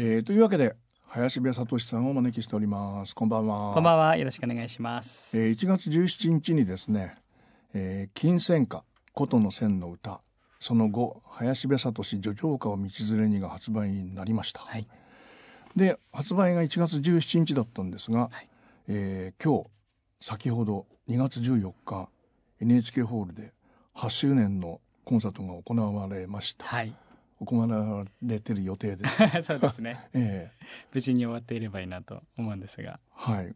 えー、というわけで林部聡さんをお招きしております。こんばんは。こんばんは。よろしくお願いします、えー、1月17日にですね、えー、金銭歌琴の線の歌。その後林部聡叙情歌を道連れにが発売になりました、はい。で発売が1月17日だったんですが、はい。えー今日先ほど2月14日 NHK ホールで8周年のコンサートが行われました、はい行われてる予定です、そうですね。えー無事に終わっていればいいなと思うんですが。はい。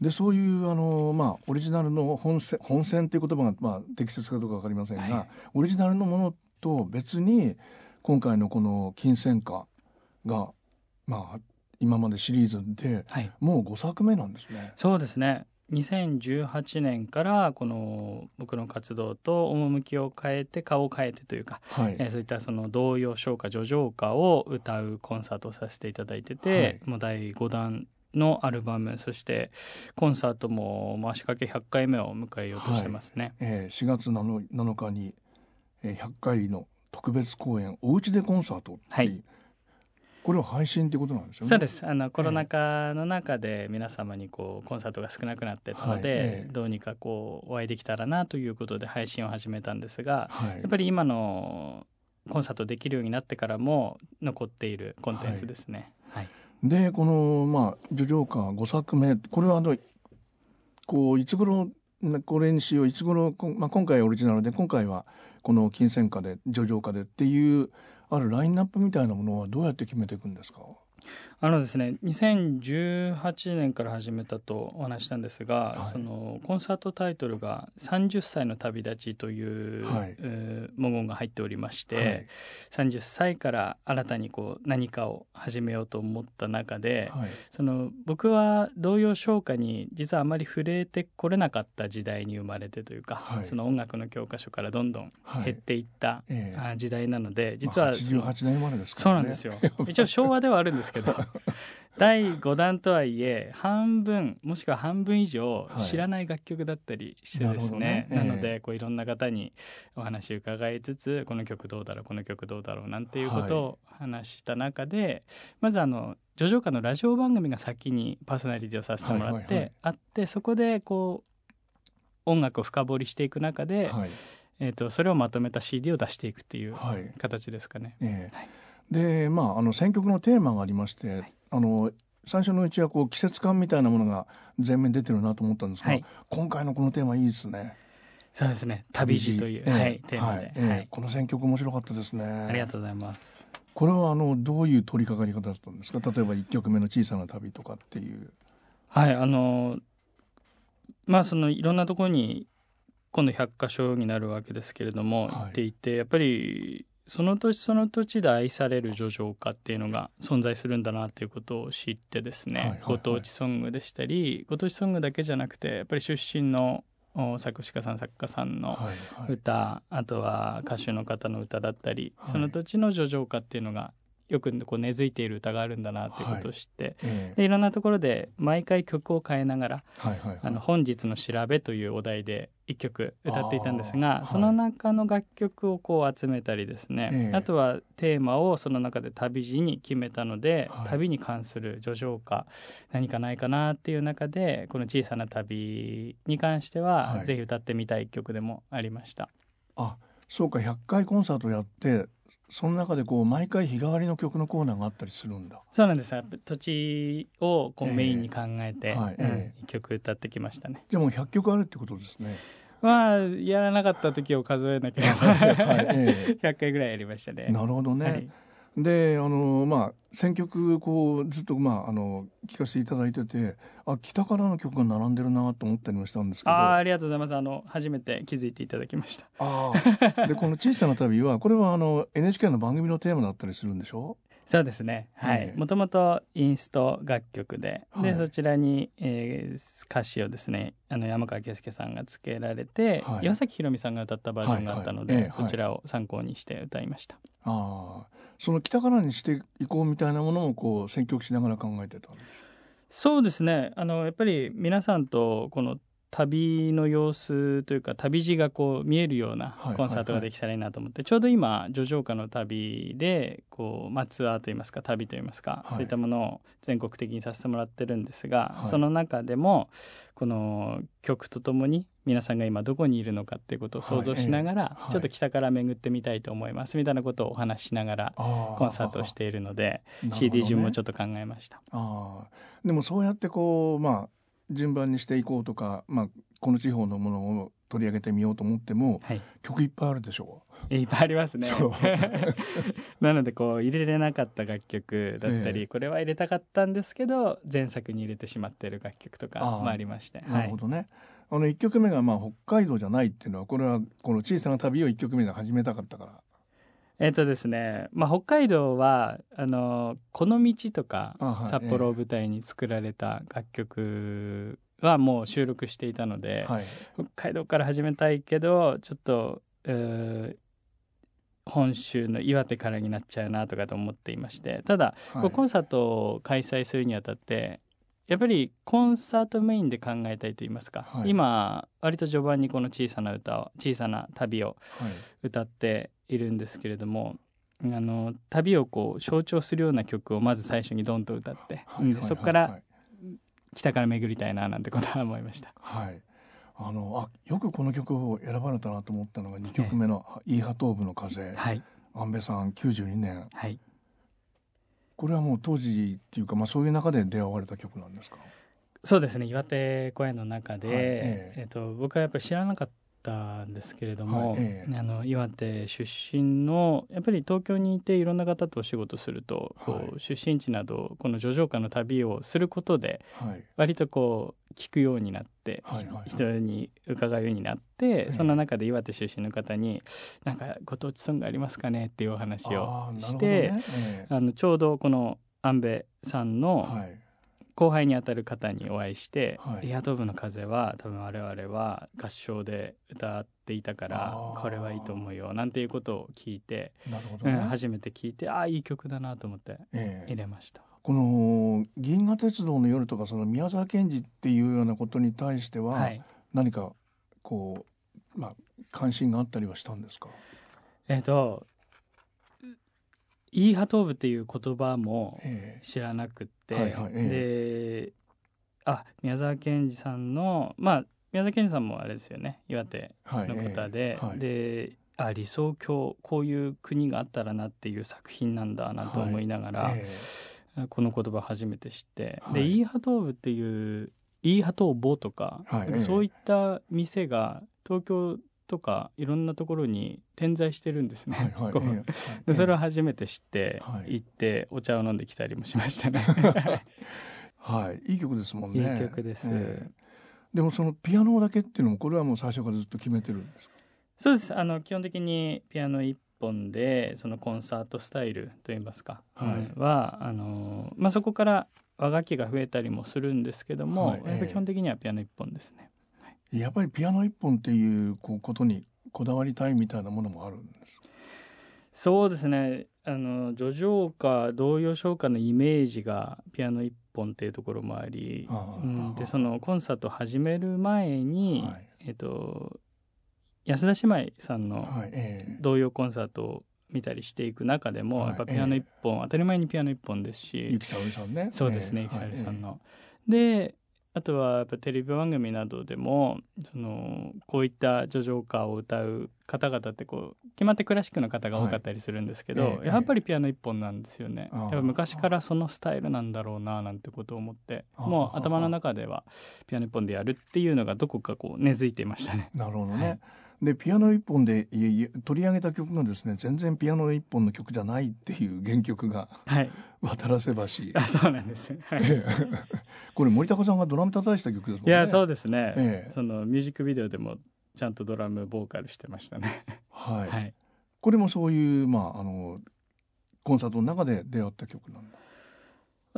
でそういうあのまあオリジナルの本線本線っていう言葉がまあ適切かどうかわかりませんが、はい。オリジナルのものと別に今回のこの金銭歌がまあ今までシリーズではい。もう5作目なんですね。そうですね2018年からこの僕の活動と趣を変えて顔を変えてというか、はい。えーそういったその童謡唱歌叙情歌を歌うコンサートをさせていただいてて、はいもう第5弾のアルバムそしてコンサートも足掛け100回目を迎えようとしてますね。えー、4月 7, 7日に、えー、100回の特別公演おうちでコンサートっていう、はいこれは配信ってことなんですよね。そうですあのコロナ禍の中で皆様にこうコンサートが少なくなってたので、はいええどうにかこうお会いできたらなということで配信を始めたんですがはい。やっぱり今のコンサートできるようになってからも残っているコンテンツですね。はいでこのまあ叙情歌5作目これはあのこういつ頃ねこれにしよういつ頃まあ、今回オリジナルで今回はこの金銭歌で叙情歌でっていうあるラインナップみたいなものはどうやって決めていくんですか？あのですね2018年から始めたとお話したんですが、はい。そのコンサートタイトルが「30歳の旅立ち」という、はい。えー文言が入っておりまして、はい。30歳から新たにこう何かを始めようと思った中で、はい。その僕は童謡唱歌に実はあまり触れてこれなかった時代に生まれてというか、はい。その音楽の教科書からどんどんはい。減っていった、時代なので実はまあその88年生まれですからね。そうなんですよ。一応昭和ではあるんですけど。第5弾とはいえ半分もしくは半分以上はい。知らない楽曲だったりしてですね,、なるほどね。ええなのでこういろんな方にお話を伺いつつこの曲どうだろうこの曲どうだろうなんていうことを話した中で、まずあの叙情歌のラジオ番組が先にパーソナリティをさせてもらって、はいはいはい。あってそこでこう音楽を深掘りしていく中で、はい。えー、とそれをまとめた CD を出していくっていうはい。形ですかね。ええ。はいでまああの選曲のテーマがありまして、はいあの最初のうちはこう季節感みたいなものが前面に出てるなと思ったんですが、はい今回のこのテーマいいですね。そうですね旅路という、ええはい、テーマで、はいええはいこの選曲面白かったですね。ありがとうございます。これはあのどういう取り掛かり方だったんですか？例えば一曲目の小さな旅とかっていう。はい、あのまあそのいろんなところに今度100箇所になるわけですけれども、はい行っていてやっぱりその土地その土地で愛される叙情歌っていうのが存在するんだなということを知ってですね、はいはいはい。ご当地ソングでしたりご当地ソングだけじゃなくてやっぱり出身のお作詞家さん作家さんのはいはい。歌、あとは歌手の方の歌だったり、はい。その土地の叙情歌っていうのがよくこう根付いている歌があるんだなっていうことを知って、ええ。でいろんなところで毎回曲を変えながらはいはいはい。あの本日の調べというお題で一曲歌っていたんですが、その中の楽曲をこう集めたりですね、ええ。あとはテーマをその中で旅路に決めたので、はい。旅に関する叙情歌何かないかなっていう中でこの小さな旅に関しては、はい。ぜひ歌ってみたい一曲でもありました。あそうか100回コンサートやってその中でこう毎回日替わりの曲のコーナーがあったりするんだ。そうなんですやっぱ土地をこうええメインに考えて、はいうんええ一曲歌ってきましたね。じゃあもう100曲あるってことですね。まあやらなかった時を数えなければ、はいえ100回ぐらいやりましたね。なるほどね。はいであのまあ選曲こうずっとまああの聞かせていただいててあ北からの曲が並んでるなと思ったりもしたんですけど。ありがとうございます。あの初めて気づいていただきました。あー。でこの「小さな旅は」これはあの NHK の番組のテーマだったりするんでしょ？そうですね。はええ。いもともとインスト楽曲で、はい。でそちらに、えー歌詞をですねあの山川圭介さんがつけられて、はい。岩崎宏美さんが歌ったバージョンがあったので、はいはい。ええそちらを参考にして歌いました、ああその北からにしていこうみたいなものもこう選曲しながら考えてたんですそうですね。あのやっぱり皆さんとこの旅の様子というか旅路がこう見えるようなはいコンサートができたらいいなと思って、ちょうど今叙情歌の旅でこうまあツアーといいますか旅といいますか、はい。そういったものを全国的にさせてもらってるんですが、はい。その中でもこの曲とともに皆さんが今どこにいるのかっていうことを想像しながら、はい。ちょっと北から巡ってみたいと思います。みたいなことをお話ししながらココンサートをしているので、ね。CD 順もちょっと考えました。ああ。でもそうやってこうまあ順番にしていこうとか、まあ、この地方のものを取り上げてみようと思ってもはい、曲いっぱいあるでしょいっぱいありますね。なのでこう入れれなかった楽曲だったり、ええこれは入れたかったんですけど前作に入れてしまっている楽曲とかもありまして、う。なるほどね。あの1曲目がまあ北海道じゃないっていうのはこれはこの小さな旅を1曲目で始めたかったから。えっ、とですね、まあ、北海道はあの「この道」とかあはい札幌を舞台に作られた楽曲はもう収録していたので、はい。北海道から始めたいけどちょっと、えー本州の岩手からになっちゃうなとかと思っていましてただはいコンサートを開催するにあたってやっぱりコンサートメインで考えたいと言いますか、はい今割と序盤にこの小さな歌を小さな旅をはい。歌っているんですけれどもあの旅をこう象徴するような曲をまず最初にドンと歌って、はいでそこから北から巡りたいななんてことは思いました。はい。はいあのあよくこの曲を選ばれたなと思ったのが2曲目の「イーハトーブの風」はい、安倍さん92年。はい。これはもう当時っていうか、まあ、そういう中で出会われた曲なんですか？そうですね。岩手公演の中で、はいええ。えっと僕はやっぱり知らなかったんですけれども、はいええ。あの岩手出身のやっぱり東京にいていろんな方とお仕事すると、こはう出身地などこの叙情歌の旅をすることではい。割とこう聞くようになって、はいはいはい。人に伺うようになって、えそんな中で岩手出身の方に「なんかご当地ソングありますかね?」っていうお話をして、ねええ。あのちょうどこの安倍さんの、はい後輩にあたる方にお会いして「はいイヤトーブの風」は多分我々は合唱で歌っていたからこれはいいと思うよなんていうことを聞いて、なるほどね、うん、初めて聞いてああいい曲だなと思ってええ。入れました。この「銀河鉄道の夜」とかその宮沢賢治っていうようなことに対しては、はい。何かこうまあ関心があったりはしたんですか？えっ、と「イーハトーブ」っていう言葉もえ知らなくって、はいはいえであ宮沢賢治さんのまあ宮沢賢治さんもあれですよね岩手の方で、ええはい。であ理想郷こういう国があったらなっていう作品なんだなと思いながら、えこの言葉を初めて知って、はい。でイーハトーブっていうイーハトーボとかそういった店が東京とかいろんなところに点在してるんですね。えはいはい。でそれを初めて知って、はい。行ってお茶を飲んできたりもしましたね。はい。いい曲ですもんね。いい曲です。ええ。でもそのピアノだけっていうのもこれはもう最初からずっと決めてるんですか？そうです。あの基本的にピアノ一本でそのコンサートスタイルといいますか、はい。うんはあの、まあ、そこから和楽器が増えたりもするんですけども、はい。やっぱり基本的にはピアノ一本ですね。やっぱりピアノ一本っていうことにこだわりたいみたいなものもあるんです？かそうですね。あの叙情歌童謡唱歌のイメージがピアノ一本っていうところもあり、うん、でそのコンサートを始める前に、はい。えっと安田姉妹さんの童謡コンサートを見たりしていく中でも、はいやっぱピアノ一本、当たり前にピアノ一本ですし。ゆきさおりさんね。そうですね、ええゆきさりさんはい。の。であとはやっぱテレビ番組などでもそのこういった叙情歌を歌う方々ってこう決まってクラシックの方が多かったりするんですけど、はい。ええ。やっぱりピアノ一本なんですよね。やっぱ昔からそのスタイルなんだろうななんてことを思ってもう頭の中ではピアノ一本でやるっていうのがどこかこう根付いていましたね。えなるほどね、はいでピアノ一本で取り上げた曲がですね全然ピアノ一本の曲じゃないっていう原曲がはい、「渡らせ橋」あそうなんです。はい。ええ。これ森高さんがドラム叩いた曲ですもんね。いやそうですね、ええ。そのミュージックビデオでもちゃんとドラムボーカルしてましたね。はい、はい。これもそういうまああのコンサートの中で出会った曲なんだ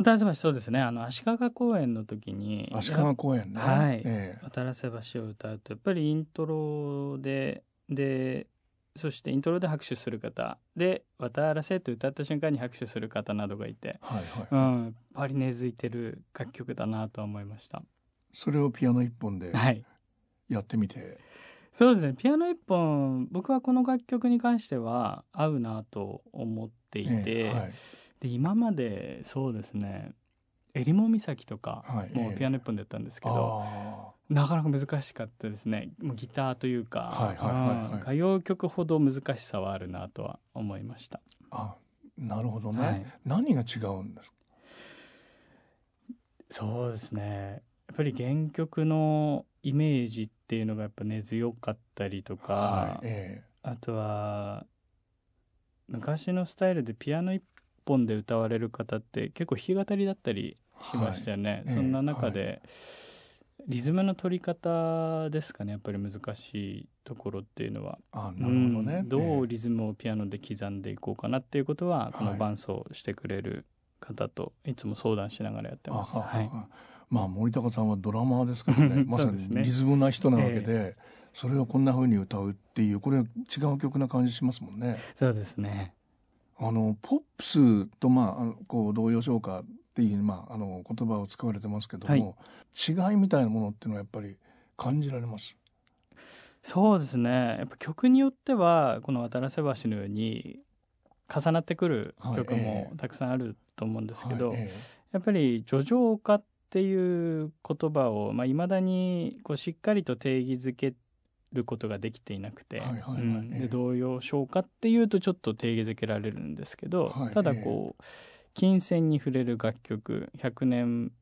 渡良瀬橋そうですねあの足利公演の時に足利公園ね。はい。え渡良瀬橋を歌うとやっぱりイントロででそしてイントロで拍手する方で「渡良瀬」と歌った瞬間に拍手する方などがいて、えはいはい、うん、やっぱり根付いてる楽曲だなとは思いました。それをピアノ一本ではい。やってみて。そうですね。ピアノ一本僕はこの楽曲に関しては合うなと思っていて、ええはいで今までそうですね襟裳岬とかはいもうええ。ピアノ一本でやったんですけど、あなかなか難しかったですね。もうギターというか、歌謡曲ほど難しさはあるなとは思いました。ーあなるほどね、はい。何が違うんですか？そうですね。やっぱり原曲のイメージっていうのがやっぱ根強かったりとか、はいえあとは昔のスタイルでピアノ一本で歌われる方って結構弾き語りだったりしましたよね、はい。そんな中で、リズムの取り方ですかねやっぱり難しいところっていうのは。えあなるほどね、うん。どええ。うリズムをピアノで刻んでいこうかなっていうことはこのはい伴奏してくれる方といつも相談しながらやってます。あははは。い。まあ森高さんはドラマーですからね。まさにリズムな人なわけでそれをこんな風に歌うっていうこれは違う曲な感じしますもんね。そうですね。あのポップスとまああのこう同様唱歌っていうまああの言葉を使われてますけども、違いみたいなものっていうのはやっぱり感じられます？そうですね。やっぱ曲によってはこの渡良瀬橋のように重なってくる曲はい。もええ。たくさんあると思うんですけど、はい。えやっぱり叙情歌っていう言葉をまあ未だにこうしっかりと定義づけることができていなくて、で童謡唱歌っていうとちょっと定義づけられるんですけど、はいただこう金銭に触れる楽曲100年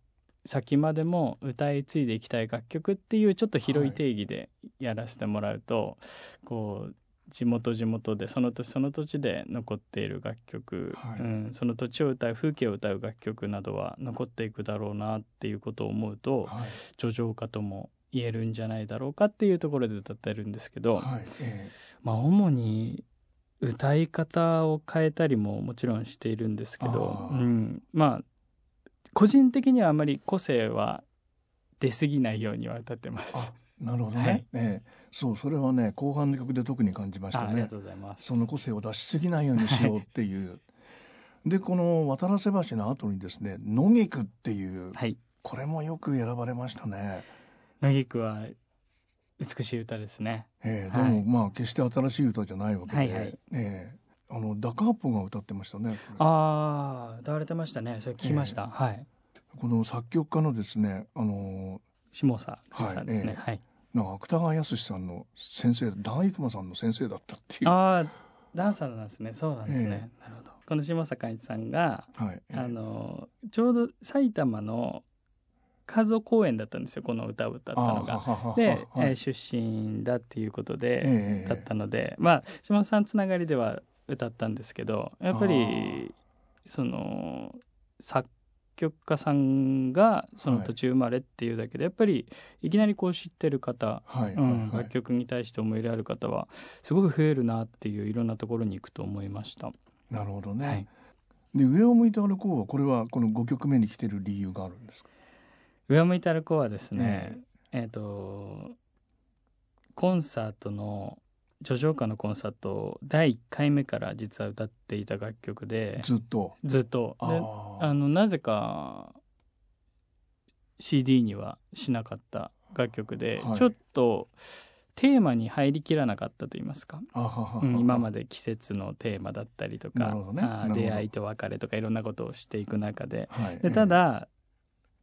先までも歌い継いでいきたい楽曲っていうちょっと広い定義でやらせてもらうと、こう地元地元でその土地その土地で残っている楽曲、はい。うん、その土地を歌う風景を歌う楽曲などは残っていくだろうなっていうことを思うとはい。叙情歌とも言えるんじゃないだろうかっていうところで歌ってるんですけど、はいえまあ主に歌い方を変えたりももちろんしているんですけど、うん、まあ個人的にはあまり個性は出過ぎないようには歌ってます。あなるほどね、はいええそうそれはね後半の曲で特に感じましたねあありがと。うございます。その個性を出しすぎないようにしようっていう。でこの渡良瀬橋の後にですね「野菊」っていうはい、これもよく選ばれましたね。野菊は美しい歌ですね。ええはいでもまあ決して新しい歌じゃないわけで、はいはいええあのダカーポが歌ってましたね。ああ、歌われてましたね。それ聞きました。えはい。この作曲家のですねあの下佐さんですね。はいはい。なんか芥川康さんの先生ダン・イクマさんの先生だったっていう。ああ、ダンサーなんですね。そうなんですね。えなるほど。この下佐寛一さんが、はい、ええあのちょうど埼玉の加須公園だったんですよ。この歌を歌ったのが。で、はいえー出身だっていうことで、ええだったので、まあ下田さんつながりでは歌ったんですけどやっぱありその作曲家さんがその途中生まれっていうだけで、やっぱりいきなりこう知ってる方、はいうんはい楽曲に対して思い入れある方はすごく増えるなっていういろんなところに行くと思いました。なるほどね。はい、で上を向いて歩こうはこれはこの5曲目に来てる理由があるんですか？上を向いて歩こうはですねえ、え。っ、とコンサートの叙情歌のコンサートを第1回目から実は歌っていた楽曲でずっと？ずっと。でああのなぜか CD にはしなかった楽曲で、はい。ちょっとテーマに入りきらなかったと言いますか、今まで季節のテーマだったりとか、ね。あ出会いと別れとかいろんなことをしていく中で。はい。でただ、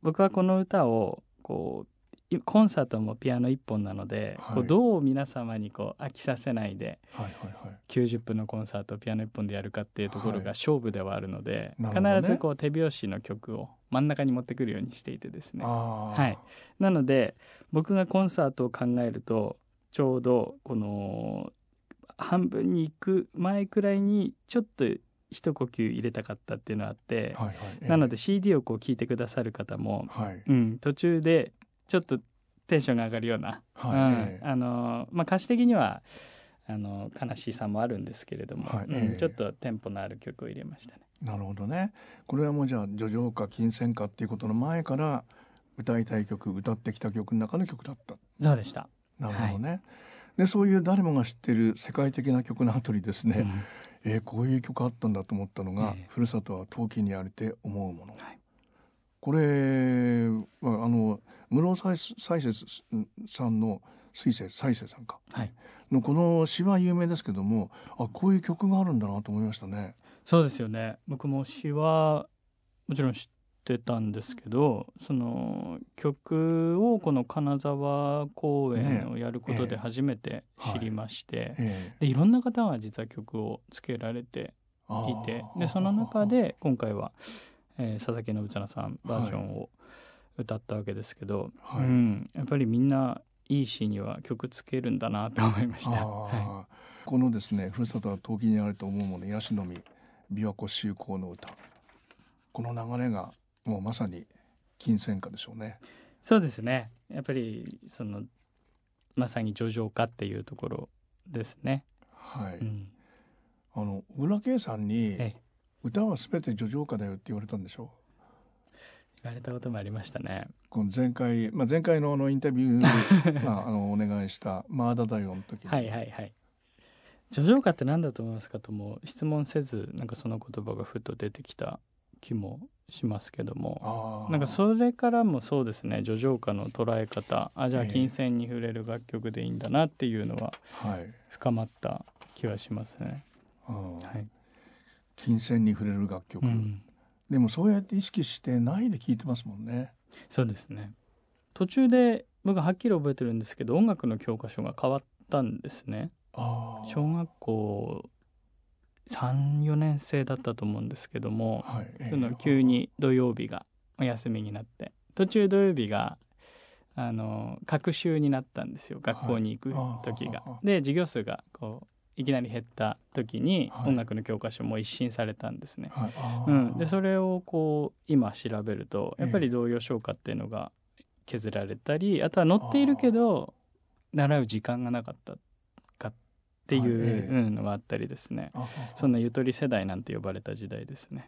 僕はこの歌をこういコンサートもピアノ一本なので、はい。こうどう皆様にこう飽きさせないではいはいはい。90分のコンサートをピアノ一本でやるかっていうところはい。が勝負ではあるので、なるほどね。必ずこう手拍子の曲を真ん中に持ってくるようにしていてですね。はい。なので僕がコンサートを考えるとちょうどこの半分に行く前くらいにちょっと一呼吸入れたかったっていうのがあって、はいはい。ええ。なので CD をこう聴いてくださる方も、はい。うん、途中でちょっとテンションが上がるような、はい。うんええ。あのまあ、歌詞的にはあの悲しさもあるんですけれども、うんはいええ。ちょっとテンポのある曲を入れましたね。なるほどね。これはもうじゃあ叙情歌金銭歌っていうことの前から歌いたい曲歌ってきた曲の中の曲だった。そうでした、なるほどね、でそういう誰もが知ってる世界的な曲の後にですね、うんえーこういう曲あったんだと思ったのが「ええ。ふるさとは陶器にありて思うもの」はい。これはあの室尾祭祭節さんの水星再生さんか、はい。のこの詩は有名ですけどもあこういう曲があるんだなと思いましたね。そうですよね。僕も詩はもちろん知ってたんですけどその曲をこの金沢公演をやることで初めて知りまして、えでいろんな方が実は曲をつけられてえいてでその中、で今回は、えー佐々木信綱さんバージョンを歌ったわけですけど、はい。うん、やっぱりみんないい詩には曲つけるんだなと思いました。このですね「ふるさとは陶器にあると思うものヤシの実琵琶湖修行の歌」この流れがもうまさに金銭歌でしょうね。い、そうですねやっぱりそのまさに叙情歌っていうところですね。はい、うんあの小倉圭さんにええ歌はすべて叙情歌だよって言われたんでしょ言われたこともありましたね。この前回、まあ、前回のあのインタビューで、まあ、あのお願いしたマーダダヨの時に、はいはいはい。叙情歌って何だと思いますかとも質問せずなんかその言葉がふと出てきた気もしますけども。なんかそれからもそうですね叙情歌の捉え方あじゃあええ。金銭に触れる楽曲でいいんだなっていうのははい、深まった気はしますね。うんはい。金銭に触れる楽曲、うん、でもそうやって意識してないで聴いてますもんね。そうですね。途中で僕ははっきり覚えてるんですけど音楽の教科書が変わったんですね。小学校34年生だったと思うんですけども、はい。ええその急に土曜日がお休みになって途中土曜日があの隔週になったんですよ学校に行く時が。はいで授業数がこういきなり減った時にはい。音楽の教科書も一新されたんですね。はい。うん、でそれをこう今調べるとやっぱええり童謡唱歌っていうのが削られたりあとは載っているけど習う時間がなかった。かっていううんのがあったりですね。あそんなゆとり世代なんて呼ばれた時代ですね。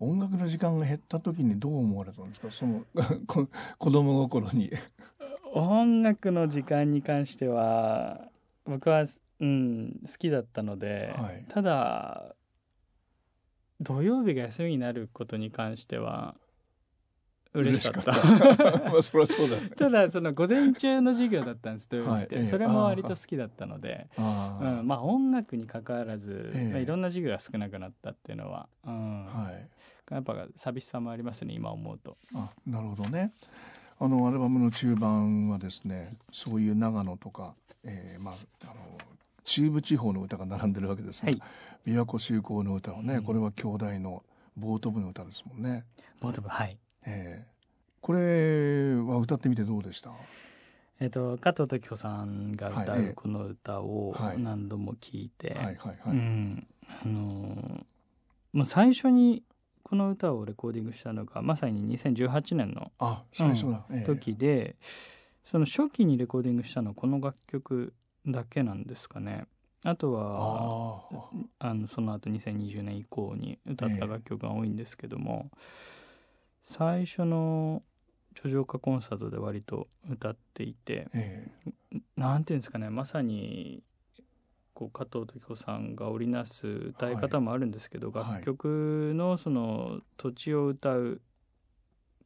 音楽の時間が減った時にどう思われたんですか？その こ子供心に。音楽の時間に関しては僕は、うん、好きだったので、はい。ただ土曜日が休みになることに関しては嬉しかった。まあそりゃそうだよね。ただその午前中の授業だったんです土曜日って、はいええそれも割と好きだったので、うん、まあ音楽に関わらず、ええまあ、いろんな授業が少なくなったっていうのは、うんはい。やっぱ寂しさもありますね今思うと。あなるほどね。あのアルバムの中盤はですねそういう長野とか、えーまあ、あの中部地方の歌が並んでるわけですが、はい琵琶湖修行の歌はね、うんこれは兄弟のボート部の歌ですもんね。ボート部はいえーこれは歌ってみてどうでした？えっと加藤時子さんが歌うこの歌をはい。何度も聞いて、最初にこの歌をレコーディングしたのがまさに2018年のあ最初だ、ええ。時で、その初期にレコーディングしたのはこの楽曲だけなんですかね。あとはああのその後2020年以降に歌った楽曲が多いんですけども、最初の叙情歌コンサートで割と歌っていてーえ。なんていうんですかねまさにこう加藤時子さんが織りなす歌い方もあるんですけど、はい。楽曲のその土地を歌う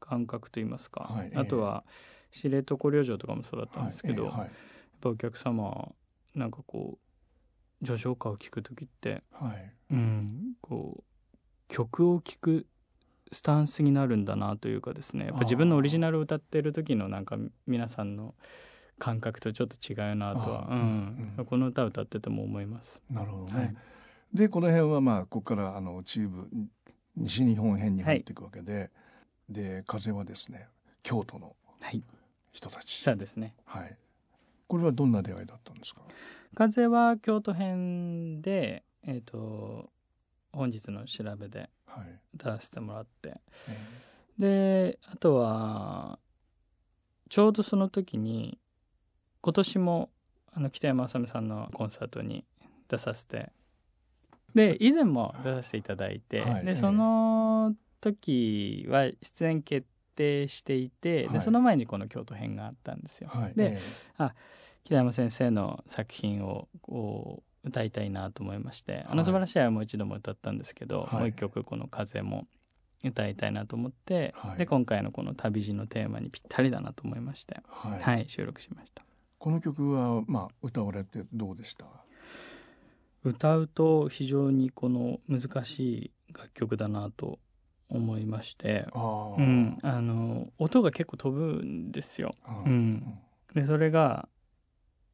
感覚といいますか、はい。あとは知床旅情とかもそうだったんですけど、ええはいやっぱお客様なんかこう叙情歌を聴く時って、はい。うん、こう曲を聴くスタンスになるんだなというかですねやっぱ自分のオリジナルを歌ってる時のなんか皆さんの感覚とちょっと違うなとは、うんうんこの歌を歌ってても思います。なるほどね。はいでこの辺はまあここからあの中部西日本編に入っていくわけで、で風はですね京都のはい、人たち。そうですねはい。これはどんな出会いだったんですか？風は京都編で、えー、と本日の調べではい。歌わせてもらって。えであとはちょうどその時に今年もあの北山あさみさんのコンサートに出させて。で以前も出させていただいて、はい。ええ。でその時は出演決定していて、はい。でその前にこの京都編があったんですよ。でえ北山先生の作品をこう歌いたいなと思いまして「あのはい。素晴らしい愛」をもう一度も歌ったんですけど、はい。もう一曲この「風」も歌いたいなと思って、はい。で今回のこの旅路のテーマにぴったりだなと思いまして、ーはい。はい収録しました。この曲はまあ歌われてどうでした？歌うと非常にこの難しい楽曲だなと思いまして、うん、あの音が結構飛ぶんですよ。うん。でそれが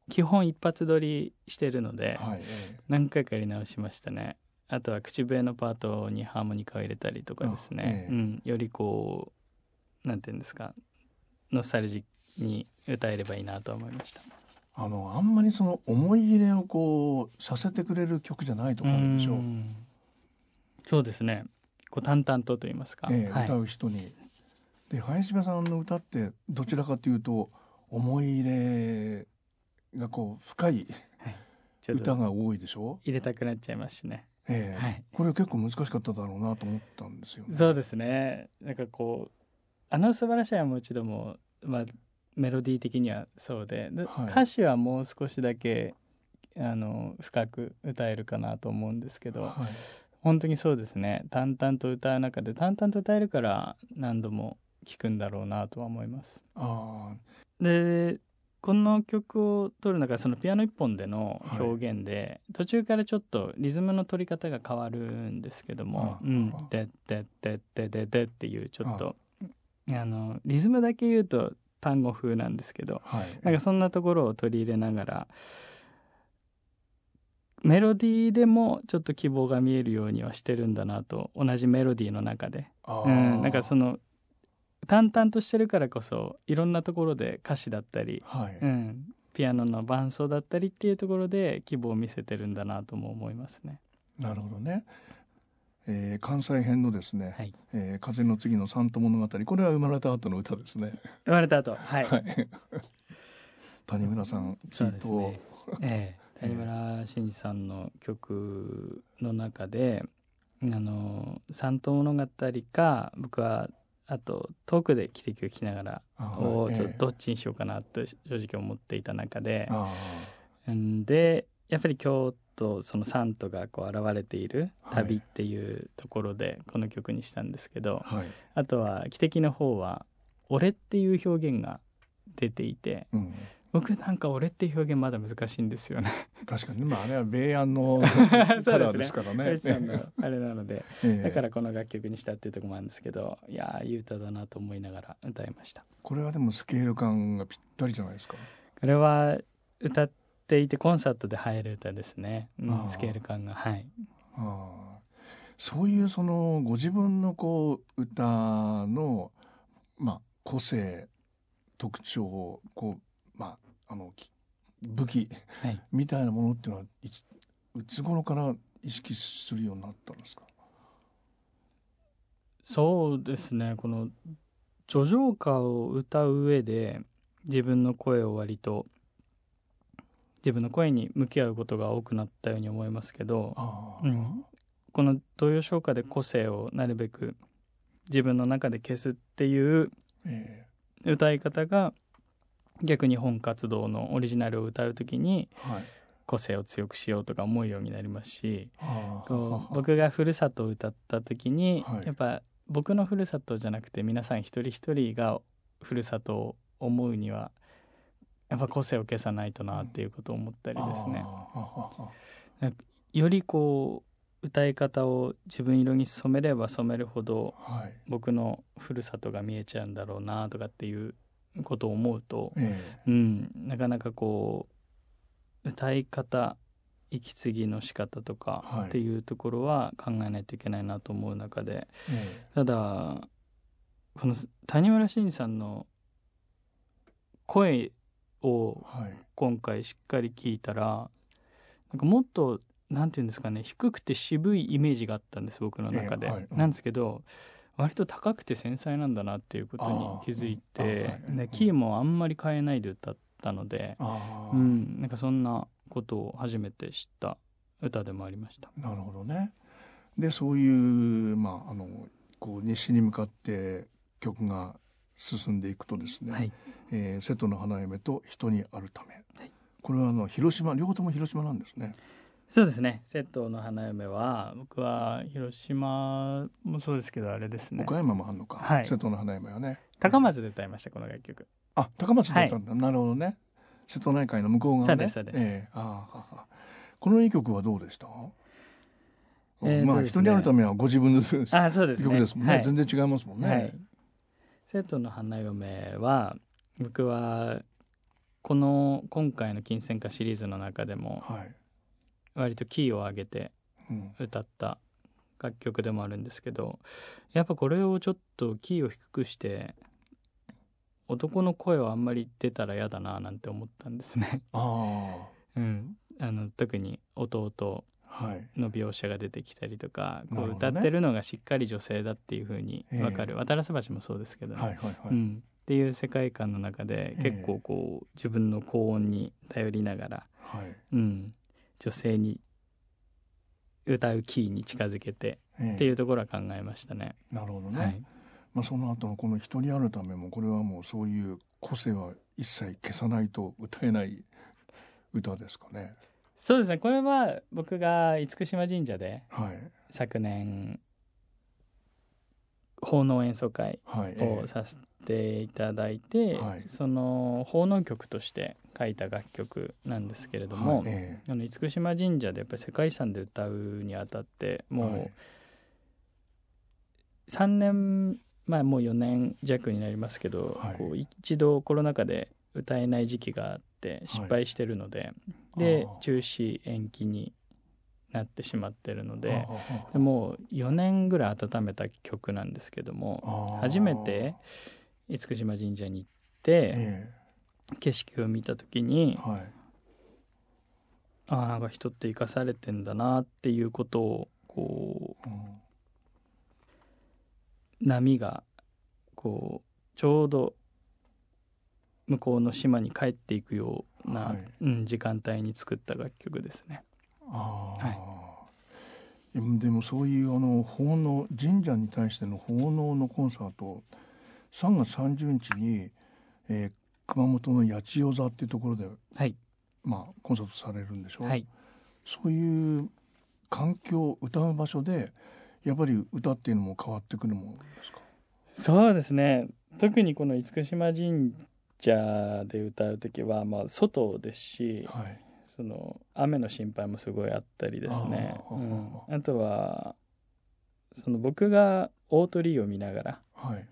基本一発撮りしてるのではい、え何回かやり直しましたね。あとは口笛のパートにハーモニカを入れたりとかですね、うん、よりこうなんていうんですかノスタルジックに歌えればいいなと思いました。えあのあんまりその思い入れをこうさせてくれる曲じゃないとこあるでしょう。んそうですねこう淡々とと言いますか、はいええ歌う人に。で林部さんの歌ってどちらかというと思い入れがこう深い歌が多いでしょ？入れたくなっちゃいますしね。ええ。はい。これ結構難しかっただろうなと思ったんですよ、ね。そうですね。なんかこうあの素晴らしいはもちろんもまあメロディー的にはそうで。ではい。歌詞はもう少しだけあの深く歌えるかなと思うんですけどはい。本当にそうですね。淡々と歌う中で淡々と歌えるから何度も聴くんだろうなとは思います。あでこの曲を取る中でそのピアノ一本での表現で、途中からちょっとリズムの取り方が変わるんですけども「あうん。あ。でででででで」っていうちょっとあ。のリズムだけ言うと単語風なんですけどあはい。なんかそんなところを取り入れながらメロディーでもちょっと希望が見えるようにはしてるんだなと同じメロディーの中で。うん、なんかその淡々としてるからこそいろんなところで歌詞だったり、はい。うん、ピアノの伴奏だったりっていうところで希望を見せてるんだなとも思いますね。なるほどね。えー関西編のですね、はい、えー風の次のサント物語これは生まれた後の歌ですね。生まれた後はい、はい。谷村さん追そうです悼、ね。ええ谷村新司さんの曲の中で「あの三島物語」か僕はあと遠くで汽笛を聞きながらあおはいちょっとどっちにしようかなと正直思っていた中で、でやっぱり京都そのサントがこう現れている旅っていうところでこの曲にしたんですけど、ーはい。あとは汽笛の方は「俺」っていう表現が出ていてうん。僕なんか「俺」って表現まだ難しいんですよね。確かにねまああれは米安の カラーですからね。吉さんのあれなのでええだからこの楽曲にしたっていうところもあるんですけどいやーいい歌だなと思いながら歌いました。これはでもスケール感がぴったりじゃないですか。これは歌っていてコンサートで入る歌ですね、うんスケール感がはいああそういうそのご自分のこう歌のまあ個性特徴をこうまああのき武器はい。みたいなものっていうのはいついつ頃から意識するようになったんですか？そうですね。この「叙情歌」を歌う上で自分の声を割と自分の声に向き合うことが多くなったように思いますけどうん。この童謡唱歌で個性をなるべく自分の中で消すっていうえ。歌い方が逆に本活動のオリジナルを歌う時に。個性を強くしようとか思うようになりますしああこう僕がふるさとを歌った時に、はいやっぱ僕のふるさとじゃなくて皆さん一人一人がふるさとを思うにはやっぱ個性を消さないとなっていうことを思ったりですね。よりこう歌い方を自分色に染めれば染めるほどはい。僕のふるさとが見えちゃうんだろうなとかっていうことを思うと、えうん、なかなかこう歌い方息継ぎの仕方とかはい。っていうところは考えないといけないなと思う中で、ええ。ただこの谷村新司さんの声を。今回しっかり聞いたらなんかもっとなんていうんですかね低くて渋いイメージがあったんです僕の中で、ええはい。うん。なんですけど割と高くて繊細なんだなっていうことに気づいてでキーもあんまり変えないで歌ったので、うん、なんかそんなことを初めて知った歌でもありました。なるほどね。でそういうまああのこう西に向かって曲が進んでいくとですね、はい、えー瀬戸の花嫁と人にあるため、はい。これはあの広島両方とも広島なんですね。そうですね瀬戸の花嫁は僕は広島もそうですけどあれですね岡山もあんのか、はい瀬戸の花嫁はね。高松で歌いましたこの楽曲。あ高松だったんだ、なるほどね。瀬戸内海の向こう側ね。そうですそうですええああははこのいい曲はどうでした？えーまあ人にあるためはご自分の曲あそうですねですもんね、はい全然違いますもんね。はい、生徒の花嫁は僕はこの今回の金銭化シリーズの中でもはい。割とキーを上げてうん。歌った楽曲でもあるんですけどやっぱこれをちょっとキーを低くして男の声はあんまり出たら嫌だななんて思ったんですね。あうん、あの特に弟。の描写が出てきたりとかこう歌ってるのがしっかり女性だっていう風に分かる、ええ渡良瀬橋もそうですけど。ね、はいはいはい。うん、っていう世界観の中でええ結構こう自分の高音に頼りながら、はい。うん、女性に歌うキーに近づけてええっていうところは考えましたね。なるほどね。はい、まあその後のこの一人あるためもこれはもうそういう個性は一切消さないと歌えない歌ですかね。そうですねこれは僕が厳島神社ではい昨年奉納演奏会はい。をさせていただいて、はい。その奉納曲として書いた楽曲なんですけれども、はい。えあの厳島神社でやっぱり世界遺産で歌うにあたってえもうはい。3年前もう4年弱になりますけど、はい。こう一度コロナ禍で歌えない時期があって失敗してるので、で中止延期になってしまってるのででもう4年ぐらい温めた曲なんですけども初めて厳島神社に行ってえ景色を見た時にえはい。ああなんか人って生かされてんだなっていうことをこううん。波がこうちょうど向こうの島に帰っていくような、はい。うん、時間帯に作った楽曲ですね。ああ、はい。でもそういうあの奉納神社に対しての奉納のコンサート3月30日に、えー熊本の八千代座っていうところで、はい、まあ、コンサートされるんでしょ、はい、そういう環境歌う場所でやっぱり歌っていうのも変わってくるものですか？そうですね。特にこの厳島神社で歌う時は、まあ、外ですしはいその雨の心配もすごいあったりですね、うん、あとはその僕が大鳥居を見ながらはい。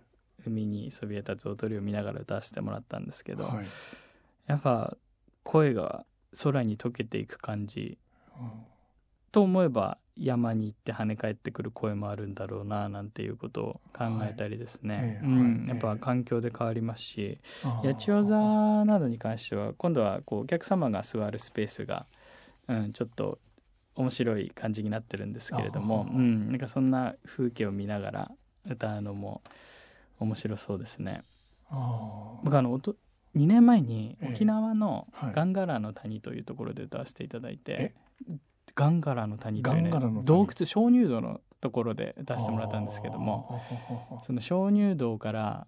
海にそびえ立つ大鳥居を見ながら歌わせてもらったんですけど、はい、やっぱ声が空に溶けていく感じうん。と思えば山に行って跳ね返ってくる声もあるんだろうななんていうことを考えたりですね、はい。ええうん。はい。やっぱ環境で変わりますし、八千代座などに関しては今度はこうお客様が座るスペースが、うん、ちょっと面白い感じになってるんですけれども、うん、なんかそんな風景を見ながら歌うのも面白そうですね。僕あのおと2年前にええ沖縄のはい。ガンガラの谷というところで歌わせていただいて、ガンガラの谷という、ね洞窟鍾乳洞のところで歌わせてもらったんですけどもその鍾乳洞から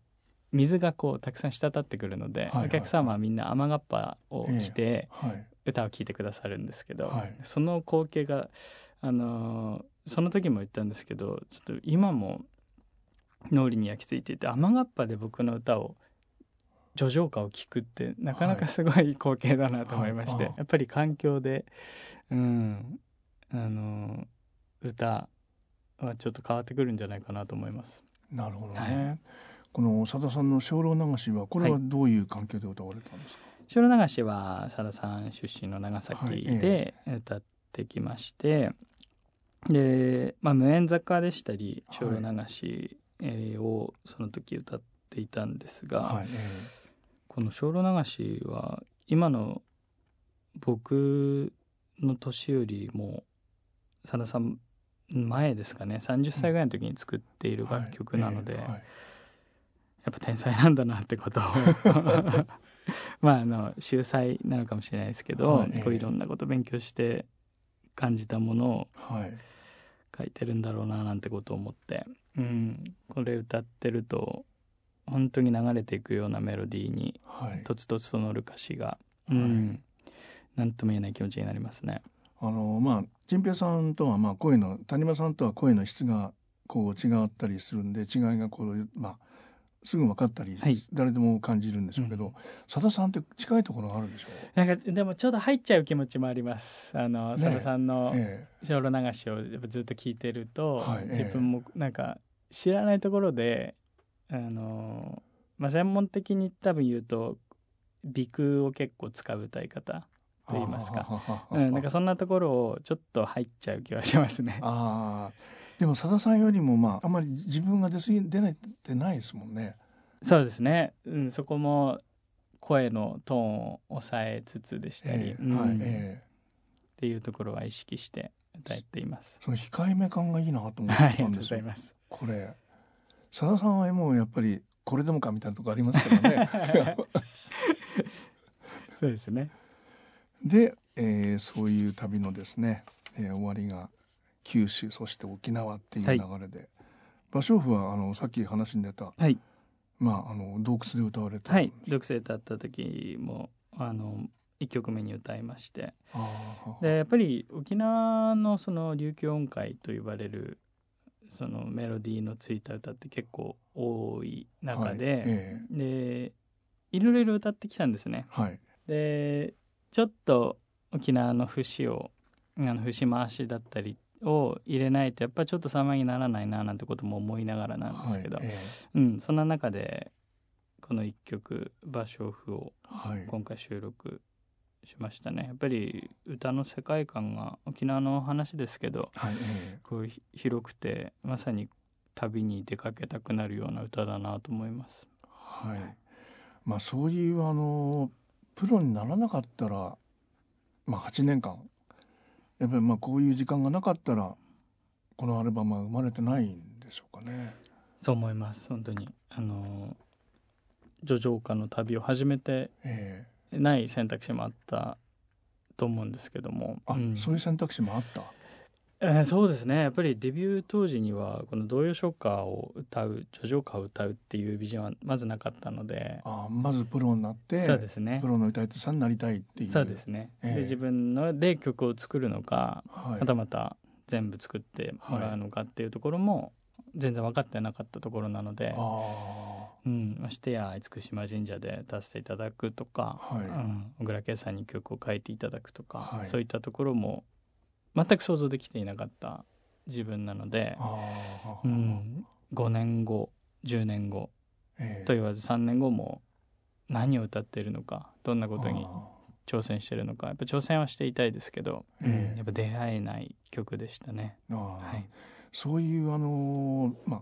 水がこうたくさん滴ってくるので、はいはいお客様はみんな雨がっぱを着てはい。歌を聴いてくださるんですけど、はい。その光景が、あのーその時も言ったんですけどちょっと今も脳裏に焼き付いていて雨がっぱで僕の歌を叙情歌を聴くってなかなかすごい光景だなと思いまして、はい。やっぱり環境で、うんあのー歌はちょっと変わってくるんじゃないかなと思います。なるほどね、はこの佐田さんの精霊流しはこれはどういう関係で歌われたんですか、白流しは佐田さん出身の長崎はいで歌ってきまして、で、まあ、無縁坂でしたりはい白流しえーをその時歌っていたんですが、はい、この精霊流しは今の僕の年よりも佐田さん前ですかね。30歳ぐらいの時に作っている楽曲なので、やっぱ天才なんだなってことを。まああの秀才なのかもしれないですけど、はい。こういろんなこと勉強して感じたものをはい。書いてるんだろうななんてことを思って、うん、これ歌ってると本当に流れていくようなメロディーにはい。とつとつと乗る歌詞が、うん、なんとも言えない気持ちになりますね。あのまあ陳平さんとはまあ声の谷間さんとは声の質がこう違ったりするんで違いがこうまあすぐ分かったり、はい。誰でも感じるんでしょうけど、うん。さださんって近いところがあるんでしょなんかでもちょうど入っちゃう気持ちもあります。あのね佐田さんの小路流しをずっと聞いてると、はい。ええ。自分もなんか知らないところであの、まあ、専門的に多分言うと鼻腔を結構使う歌い方えと言いますか、うん、なんかそんなところをちょっと入っちゃう気はしますね。ああでもさださんよりもまああんまり自分が出過ぎ出ないってないですもんね。そうですね、うん、そこも声のトーンを抑えつつでしたり、ええうんはいっええていうところは意識して歌っています。その控えめ感がいいなと思っはいありがとうごたんですよ。ざいます。これさださんはもうやっぱりこれでもかみたいなとこありますけどね。そうですね。で、えーそういう旅のですね、えー終わりが九州そして沖縄っていう流れで、芭蕉布はあのさっき話に出た、はい。まあ、あの洞窟で歌われた。はい、独生歌った時もあの1曲目に歌いまして。でやっぱり沖縄のその琉球音階と呼ばれるそのメロディーのついた歌って結構多い中はいで、え。でいろいろ歌ってきたんですね。えはい。でちょっと沖縄の節をあの節回しだったりを入れないとやっぱりちょっと様にならないななんてことも思いながらなんですけど、はいえうん、そんな中でこの一曲「芭蕉布」を今回収録しましたね。やっぱり歌の世界観が沖縄の話ですけどはいえこうひ広くてまさに旅に出かけたくなるような歌だなと思います。えはい。まあそういうあのプロにならなかったらまあ8年間やっぱりまあこういう時間がなかったらこのアルバムは生まれてないんでしょうかね。そう思います本当に。あの叙情歌の旅を始めてええない選択肢もあったと思うんですけども。あ、うん。そういう選択肢もあった？えーそうですね。やっぱりデビュー当時にはこの童謡唱歌を歌う叙情歌を歌うっていうビジョンはまずなかったので。あまずプロになってそうですね。プロの歌い手さんになりたいっていう。そうですね、ええで自分ので曲を作るのか、はい。またまた全部作ってもらうのかっていうところも全然分かってなかったところなので、あうん、ましてや厳島神社で出していただくとか、はい。うん、小倉圭さんに曲を書いていただくとか、はい。そういったところも全く想像できていなかった自分なのでうん、5年後10年後ええ。と言わず3年後も何を歌っているのかどんなことにあ挑戦してるのかやっぱ挑戦はしていたいですけど、ええ。うんやっぱ出会えない曲でしたね。はい、そういうあのーまあ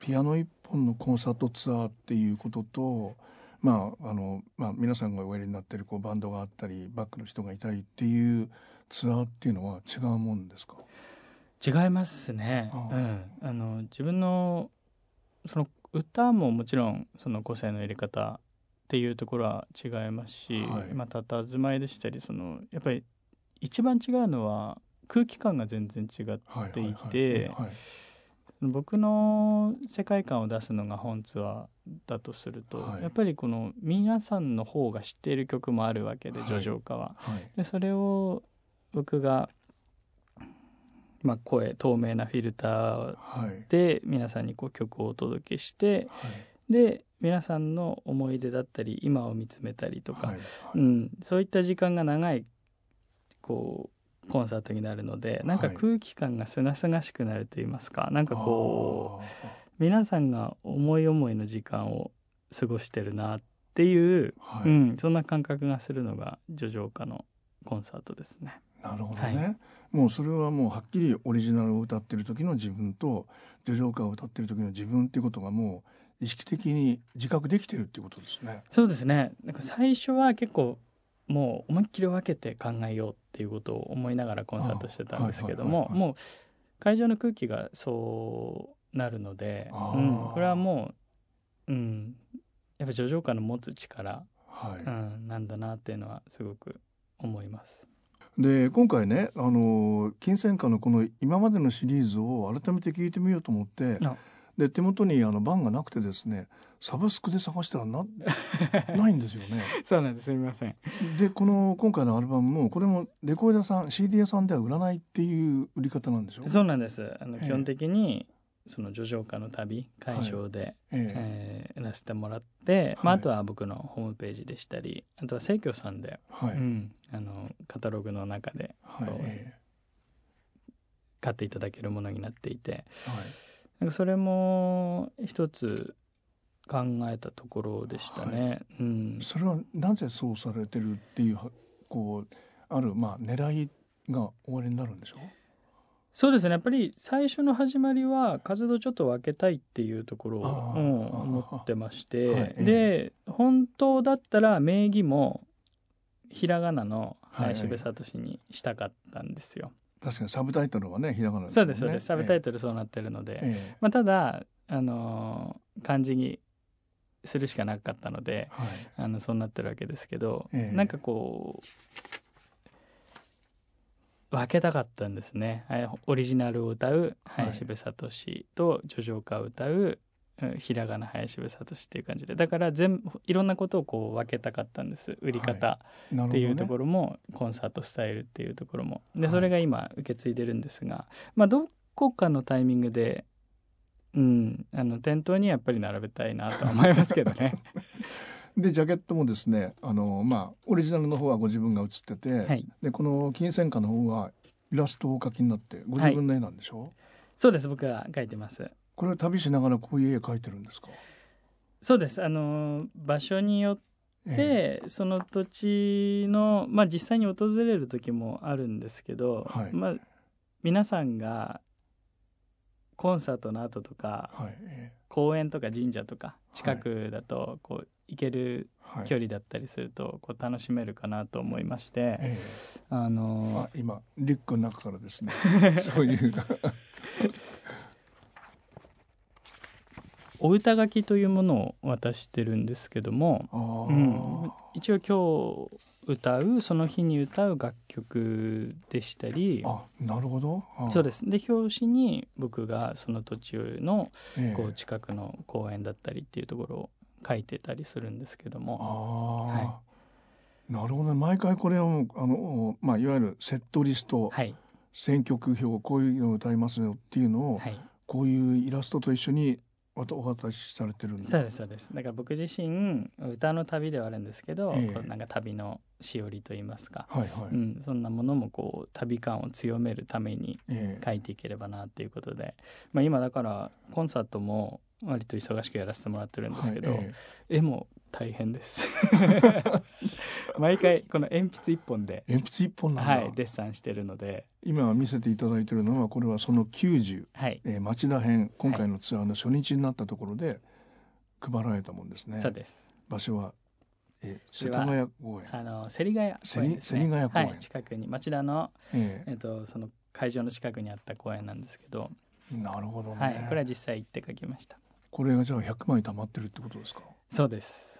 ピアノ一本のコンサートツアーっていうこととまああのまあ皆さんがおやりになってるこうバンドがあったりバックの人がいたりっていうツアーっていうのは違うもんですか？違いますね、ああ。うん、あの自分のその歌ももちろんその個性の入れ方っていうところは違いますし、はい。まあ佇まいでしたりそのやっぱり一番違うのは空気感が全然違ってはいて僕の世界観を出すのが本ツアーだとすると、はい。やっぱりこの皆さんの方が知っている曲もあるわけではい。叙情歌は。はい。でそれを僕が、まあ、声透明なフィルターはい。で皆さんにこう曲をお届けしてはい。で皆さんの思い出だったり今を見つめたりとか、うん、そういった時間が長いこうコンサートになるのでなんかはい空気感がすがすがしくなると言いますかなんかこうあ皆さんが思い思いの時間を過ごしてるなっていう、ーはい。うん、そんな感覚がするのが叙情歌のコンサートですね。なるほどね、はもうそれはもうはっきりオリジナルを歌ってる時の自分と叙情歌を歌ってる時の自分っていうことがもう意識的に自覚できてるっていうことですね。そうですね。なんか最初は結構もう思いっきり分けて考えようっていうことを思いながらコンサートしてたんですけどももう会場の空気がそうなるので、うん、これはもう、うん、やっぱ叙情歌の持つ力、はい。うん、なんだなっていうのはすごく思います。で今回ねあの金銭花のこの今までのシリーズを改めて聞いてみようと思ってで手元にあの版がなくてですねサブスクで探したらなないんですよね。そうなんです。すみません。でこの今回のアルバムもこれもレコード屋さん CD 屋さんでは売らないっていう売り方なんでしょ？そうなんです。あのええ。基本的にその叙情歌の旅会場で、ええ。ーやらせてもらって、まあ、はい。あとは僕のホームページでしたりあとは生協さんで、えはい、うん、あのカタログの中ではいえ買っていただけるものになっていて。えはい。なんかそれも一つ考えたところでしたね。うん、それはなぜそうされてるっていうはこうあるまあ狙いが終わりになるんでしょう？そうですね。やっぱり最初の始まりは活動ちょっと分けたいっていうところを思ってまして、はい。えで本当だったら名義もひらがなのはい。林部聡にしたかったんですよ。確かにサブタイトルはねひらがなですもね。そうんですそうです。サブタイトトルそうなってるので、ル、ええ。まあ、ただあのー漢字にするしかなかったのではい。あのそうなってるわけですけど、ええ。なんかこう分けたかったんですね。はいオリジナルを歌うはい。林部聡と叙情歌を歌ううんひらがな林部聡っていう感じで。だから全部いろんなことをこう分けたかったんです。売り方っていうところも、コンサートスタイルっていうところも。ではい。それが今受け継いでるんですが、まあどこかのタイミングでうん。あの店頭にやっぱり並べたいなとは思いますけどね。でジャケットもですねあのまあオリジナルの方はご自分が写ってて、はい。でこの金銭花の方はイラストをお描きになってご自分の絵なんでしょ、そうです僕が書いてます。これは旅しながらこういう絵描いてるんですか、そうです。あの場所によって、え。その土地のまあ実際に訪れる時もあるんですけど、はい。まあ皆さんがコンサートの後とかえはいえ公園とか神社とか近くだとこう行ける距離だったりするとこう楽しめるかなと思いまして、えあえのあ今リュックの中からですね。そういうお歌書きというものを渡してるんですけども、あー、うん、一応今日歌うその日に歌う楽曲でしたり。あなるほど。あそうです。で表紙に僕がその土地のええ。こう近くの公園だったりっていうところを書いてたりするんですけどあも。あ、はなるほどね。毎回これをあの、まあ、いわゆるセットリスト、はい。選曲表こういうのを歌いますよっていうのを、はい。こういうイラストと一緒にお渡しされてるんだ。そうですそうです。だから僕自身歌の旅ではあるんですけど、ええ。こうなんか旅のしおりといいますか、はいはい、うん、そんなものもこう旅感を強めるためにええ。書いていければなっていうことで、まあ、今だからコンサートも割と忙しくやらせてもらってるんですけど、はいえ。絵も大変です 毎回この鉛筆一本で、え鉛筆一本なんだ、はい、デッサンしてるので、今見せていただいてるのはこれはその90、はい、えー、町田編今回のツアーの初日になったところで配られたもんですね、そうです。場所は、え世田谷公園、あの芹ヶ谷公園ですね。芹ヶ谷公園。はい、近くに町田の、ええっと、その会場の近くにあった公園なんですけど、えなるほどね、はい、これは実際行って書きました。これがじゃあ100枚溜まってるってことですか？そうです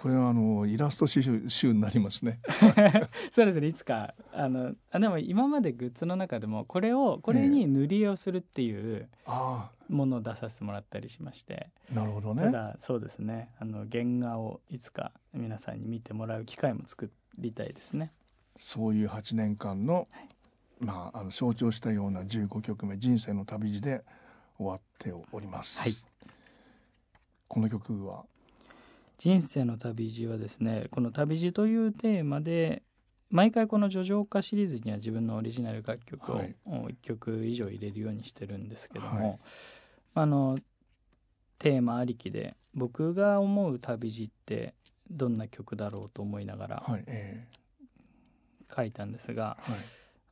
これはあのイラスト集集になりますね。そうですねいつか。あのあでも今までグッズの中でもこれをこれに塗り絵をするっていうあものを出させてもらったりしまして、あなるほどね。ただそうですね。あの原画をいつか皆さんに見てもらう機会も作りたいですね。そういう8年間の,、はい。まあ、あの象徴したような15曲目「人生の旅路」で終わっております、はい。この曲は人生の旅路はですねこの旅路というテーマで毎回この「叙情歌」シリーズには自分のオリジナル楽曲をはい。1曲以上入れるようにしてるんですけども、はい。あのテーマありきで僕が思う旅路ってどんな曲だろうと思いながら書いたんですが、ーはい。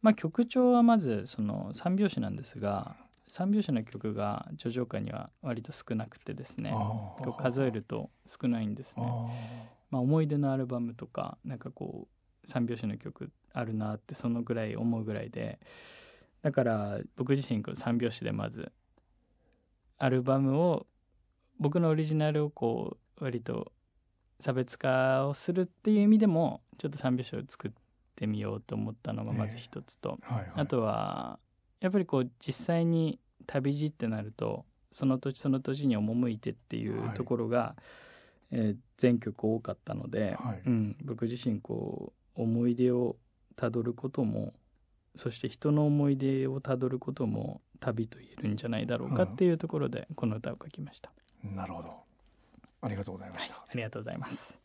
まあ、曲調はまずその三拍子なんですが三拍子の曲が叙情歌には割と少なくてですね。数えると少ないんですね。あまあ、思い出のアルバムとかなんかこう三拍子の曲あるなってそのぐらい思うぐらいで。だから僕自身こう三拍子でまずアルバムを僕のオリジナルをこう割と差別化をするっていう意味でもちょっと三拍子を作ってみようと思ったのがまず一つと、あとはやっぱりこう実際に旅路ってなるとその土地その土地に赴いてっていうはい。ところが、えー全曲多かったので、はい。うん、僕自身こう思い出をたどることもそして人の思い出をたどることも旅と言えるんじゃないだろうかっていうところでこの歌を書きました、なるほど。ありがとうございました、ありがとうございます